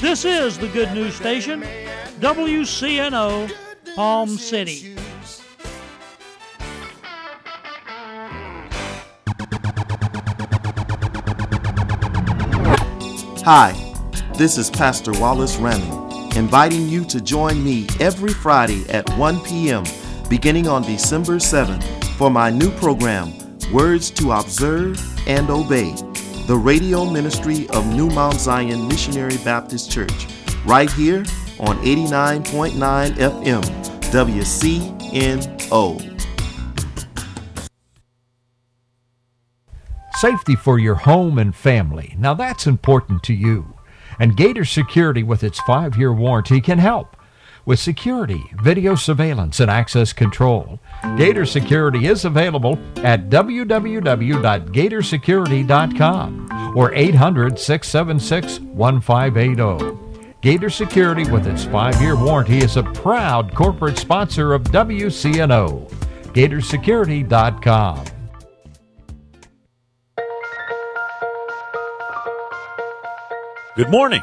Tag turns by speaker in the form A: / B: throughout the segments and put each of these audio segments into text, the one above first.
A: This is the Good News Station, WCNO, Palm City.
B: Hi, this is Pastor Wallace Ramming, inviting you to join me every Friday at 1 p.m., beginning on December 7th, for my new program, Words to Observe and Obey, the radio ministry of New Mount Zion Missionary Baptist Church, right here on 89.9 FM, WCNO.
C: Safety for your home and family. Now that's important to you. And Gator Security, with its five year warranty, can help with security, video surveillance, and access control. Gator Security is available at www.gatorsecurity.com or 800 676 1580. Gator Security, with its five year warranty, is a proud corporate sponsor of WCNO. GatorSecurity.com.
D: Good morning.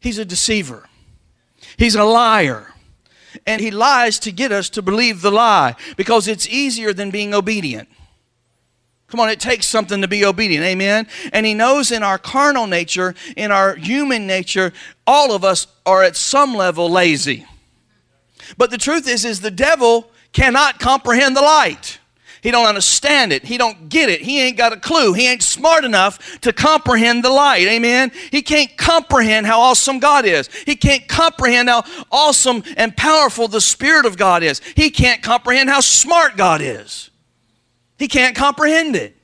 E: He's a deceiver. He's a liar. And he lies to get us to believe the lie because it's easier than being obedient. Come on, it takes something to be obedient. Amen. And he knows in our carnal nature, in our human nature, all of us are at some level lazy. But the truth is is the devil cannot comprehend the light. He don't understand it. He don't get it. He ain't got a clue. He ain't smart enough to comprehend the light. Amen. He can't comprehend how awesome God is. He can't comprehend how awesome and powerful the Spirit of God is. He can't comprehend how smart God is. He can't comprehend it.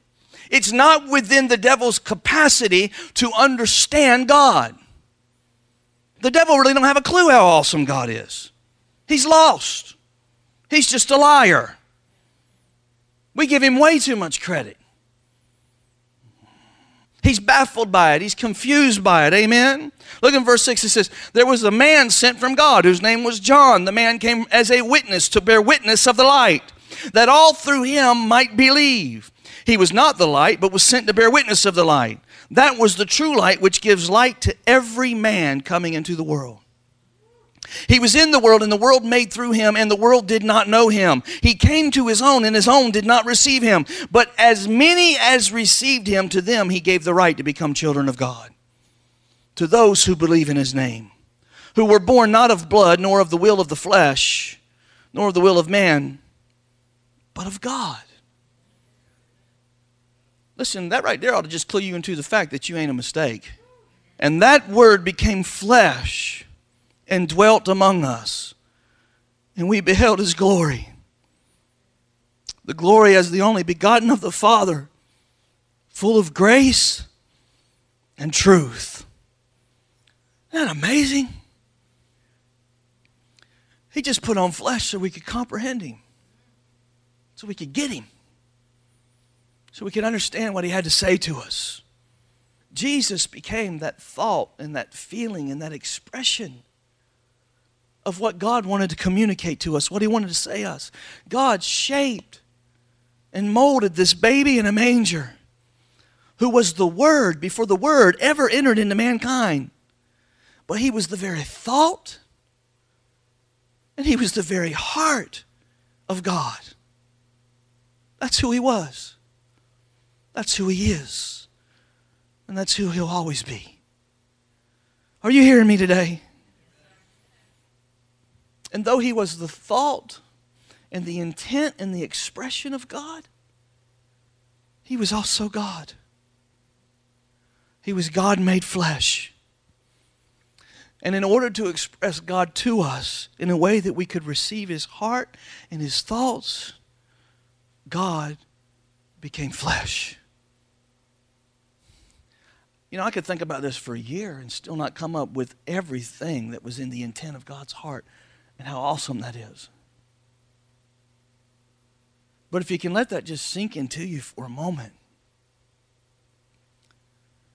E: It's not within the devil's capacity to understand God. The devil really don't have a clue how awesome God is. He's lost. He's just a liar. We give him way too much credit. He's baffled by it. He's confused by it. Amen. Look in verse 6. It says, There was a man sent from God whose name was John. The man came as a witness to bear witness of the light, that all through him might believe. He was not the light, but was sent to bear witness of the light. That was the true light which gives light to every man coming into the world. He was in the world, and the world made through him, and the world did not know him. He came to his own, and his own did not receive him. But as many as received him, to them he gave the right to become children of God. To those who believe in his name, who were born not of blood, nor of the will of the flesh, nor of the will of man, but of God. Listen, that right there ought to just clue you into the fact that you ain't a mistake. And that word became flesh and dwelt among us. And we beheld his glory. The glory as the only begotten of the Father, full of grace and truth. Isn't that amazing? He just put on flesh so we could comprehend him, so we could get him, so we could understand what he had to say to us. Jesus became that thought and that feeling and that expression of what God wanted to communicate to us, what He wanted to say to us. God shaped and molded this baby in a manger who was the Word before the Word ever entered into mankind. But He was the very thought and He was the very heart of God. That's who He was. That's who He is. And that's who He'll always be. Are you hearing me today? And though he was the thought and the intent and the expression of God, he was also God. He was God made flesh. And in order to express God to us in a way that we could receive his heart and his thoughts, God became flesh. You know, I could think about this for a year and still not come up with everything that was in the intent of God's heart and how awesome that is. But if you can let that just sink into you for a moment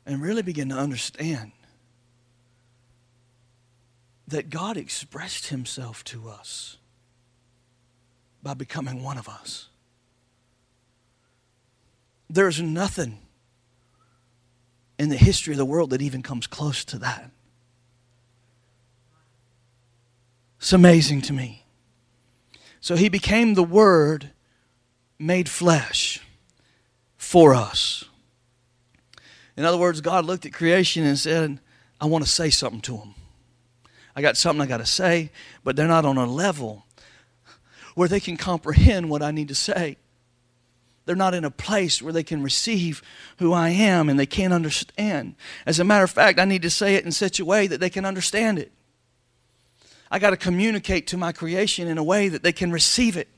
E: and really begin to understand that God expressed himself to us by becoming one of us. There's nothing in the history of the world that even comes close to that. It's amazing to me. So he became the Word made flesh for us. In other words, God looked at creation and said, I want to say something to them. I got something I got to say, but they're not on a level where they can comprehend what I need to say. They're not in a place where they can receive who I am and they can't understand. As a matter of fact, I need to say it in such a way that they can understand it. I got to communicate to my creation in a way that they can receive it.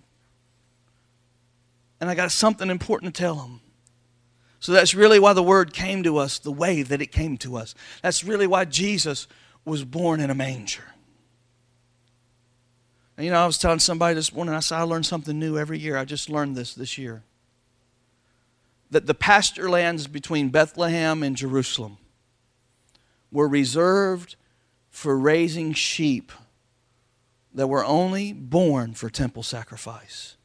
E: And I got something important to tell them. So that's really why the word came to us the way that it came to us. That's really why Jesus was born in a manger. And you know, I was telling somebody this morning, I said, I learn something new every year. I just learned this this year. That the pasture lands between Bethlehem and Jerusalem were reserved for raising sheep that were only born for temple sacrifice.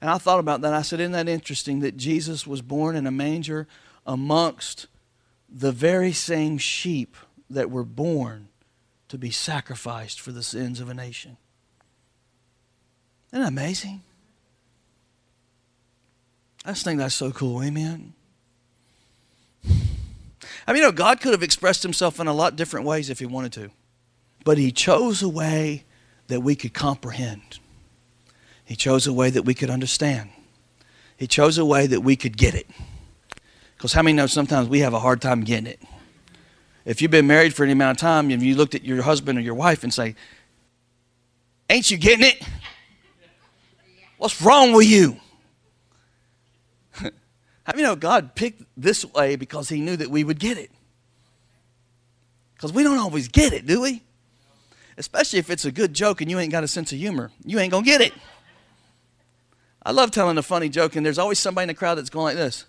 E: And I thought about that. I said, Isn't that interesting that Jesus was born in a manger amongst the very same sheep that were born to be sacrificed for the sins of a nation. Isn't that amazing? I just think that's so cool. Amen. I mean, you know, God could have expressed himself in a lot different ways if he wanted to, but he chose a way that we could comprehend. He chose a way that we could understand. He chose a way that we could get it. Because how many know sometimes we have a hard time getting it? If you've been married for any amount of time and you looked at your husband or your wife and say, Ain't you getting it? What's wrong with you? How many know God picked this way because He knew that we would get it? Because we don't always get it, do we? Especially if it's a good joke and you ain't got a sense of humor. You ain't going to get it. I love telling a funny joke, and there's always somebody in the crowd that's going like this.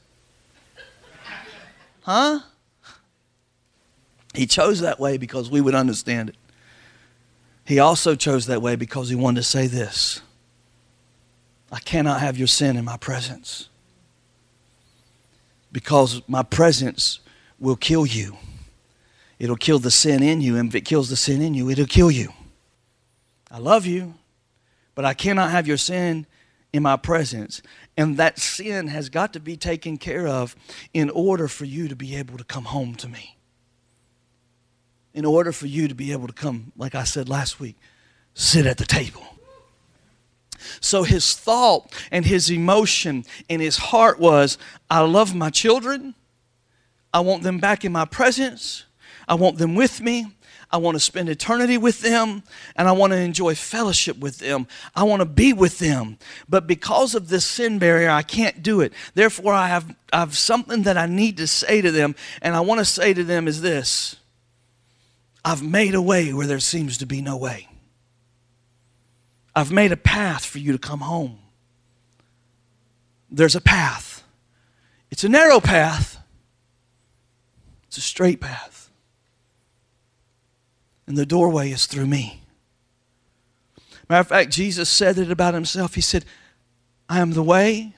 E: Huh? He chose that way because we would understand it. He also chose that way because he wanted to say this I cannot have your sin in my presence. Because my presence will kill you. It'll kill the sin in you, and if it kills the sin in you, it'll kill you. I love you, but I cannot have your sin in my presence. And that sin has got to be taken care of in order for you to be able to come home to me. In order for you to be able to come, like I said last week, sit at the table. So his thought and his emotion and his heart was I love my children. I want them back in my presence. I want them with me. I want to spend eternity with them and I want to enjoy fellowship with them. I want to be with them. But because of this sin barrier, I can't do it. Therefore, I have, I have something that I need to say to them. And I want to say to them is this I've made a way where there seems to be no way. I've made a path for you to come home. There's a path. It's a narrow path, it's a straight path. And the doorway is through me. Matter of fact, Jesus said it about himself. He said, I am the way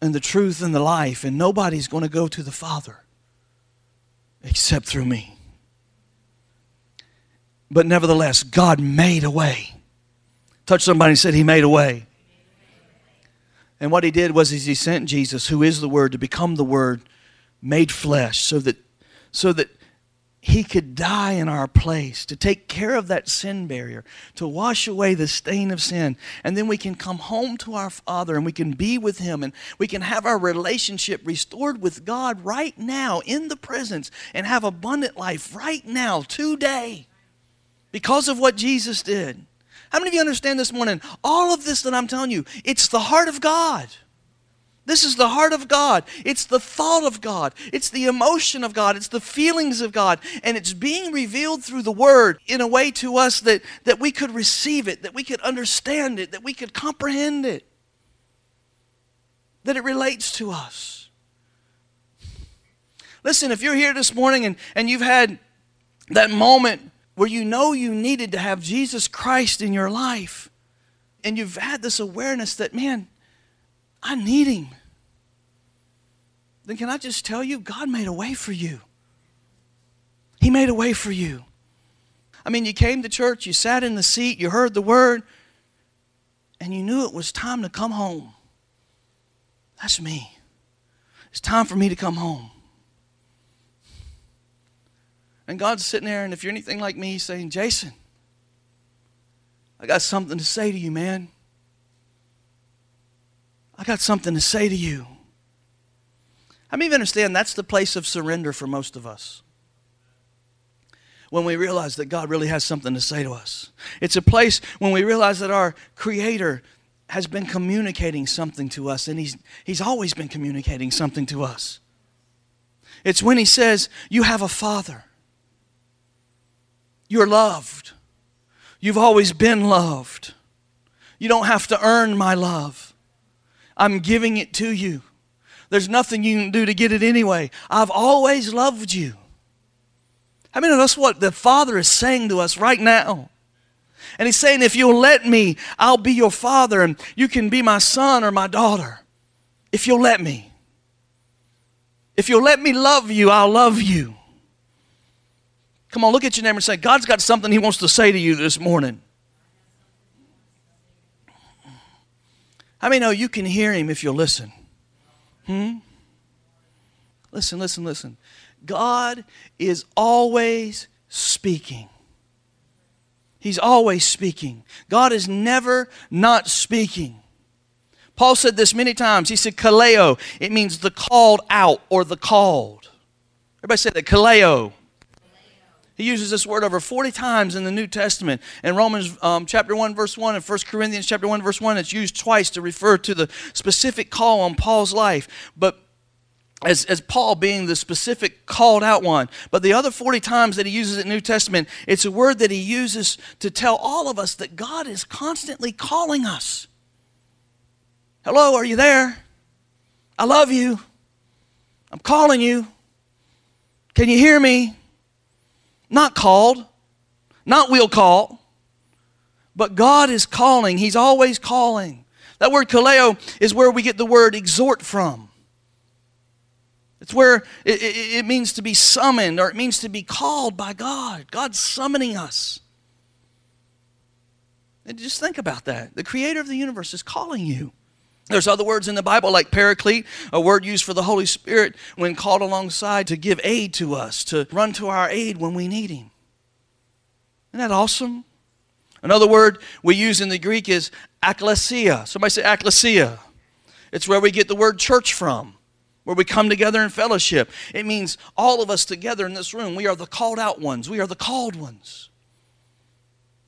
E: and the truth and the life, and nobody's going to go to the Father except through me. But nevertheless, God made a way. Touch somebody and said, He made a way. And what He did was is He sent Jesus, who is the Word, to become the Word made flesh, so that so that he could die in our place to take care of that sin barrier, to wash away the stain of sin. And then we can come home to our Father and we can be with Him and we can have our relationship restored with God right now in the presence and have abundant life right now, today, because of what Jesus did. How many of you understand this morning? All of this that I'm telling you, it's the heart of God. This is the heart of God. It's the thought of God. It's the emotion of God. It's the feelings of God. And it's being revealed through the Word in a way to us that, that we could receive it, that we could understand it, that we could comprehend it, that it relates to us. Listen, if you're here this morning and, and you've had that moment where you know you needed to have Jesus Christ in your life, and you've had this awareness that, man, I need him. Then can I just tell you, God made a way for you. He made a way for you. I mean, you came to church, you sat in the seat, you heard the word, and you knew it was time to come home. That's me. It's time for me to come home. And God's sitting there, and if you're anything like me, saying, Jason, I got something to say to you, man. I got something to say to you. I mean, you understand that's the place of surrender for most of us. When we realize that God really has something to say to us, it's a place when we realize that our Creator has been communicating something to us, and He's, he's always been communicating something to us. It's when He says, You have a Father, you're loved, you've always been loved, you don't have to earn my love. I'm giving it to you. There's nothing you can do to get it anyway. I've always loved you. I mean, that's what the Father is saying to us right now. And He's saying, if you'll let me, I'll be your Father and you can be my son or my daughter. If you'll let me. If you'll let me love you, I'll love you. Come on, look at your neighbor and say, God's got something He wants to say to you this morning. How many know you can hear him if you'll listen? Hmm? Listen, listen, listen. God is always speaking. He's always speaking. God is never not speaking. Paul said this many times. He said, kaleo. It means the called out or the called. Everybody say that, kaleo. He uses this word over 40 times in the New Testament. In Romans um, chapter 1, verse 1, and 1 Corinthians chapter 1, verse 1, it's used twice to refer to the specific call on Paul's life. But as, as Paul being the specific called out one. But the other 40 times that he uses it in the New Testament, it's a word that he uses to tell all of us that God is constantly calling us. Hello, are you there? I love you. I'm calling you. Can you hear me? Not called, not will call, but God is calling. He's always calling. That word kaleo is where we get the word exhort from. It's where it, it, it, means to be summoned or it means to be called by God. God's summoning us. And just think about that. The creator of the universe is calling you. There's other words in the Bible like paraclete, a word used for the Holy Spirit when called alongside to give aid to us, to run to our aid when we need Him. Isn't that awesome? Another word we use in the Greek is ekklesia. Somebody say ekklesia. It's where we get the word church from, where we come together in fellowship. It means all of us together in this room. We are the called out ones, we are the called ones.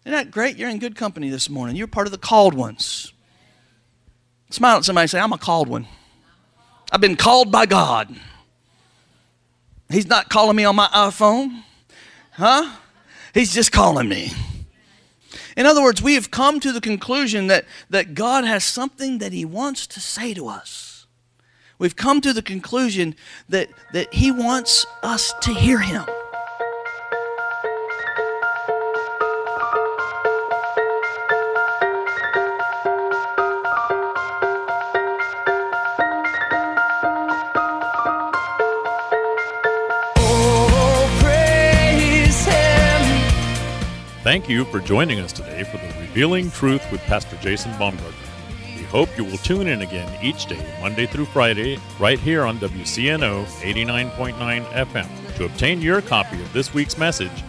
E: Isn't that great? You're in good company this morning. You're part of the called ones. Smile at somebody and say, I'm a called one. I've been called by God. He's not calling me on my iPhone. Huh? He's just calling me. In other words, we have come to the conclusion that, that God has something that He wants to say to us. We've come to the conclusion that, that He wants us to hear Him.
D: Thank you for joining us today for the Revealing Truth with Pastor Jason Baumgartner. We hope you will tune in again each day, Monday through Friday, right here on WCNO 89.9 FM. To obtain your copy of this week's message, please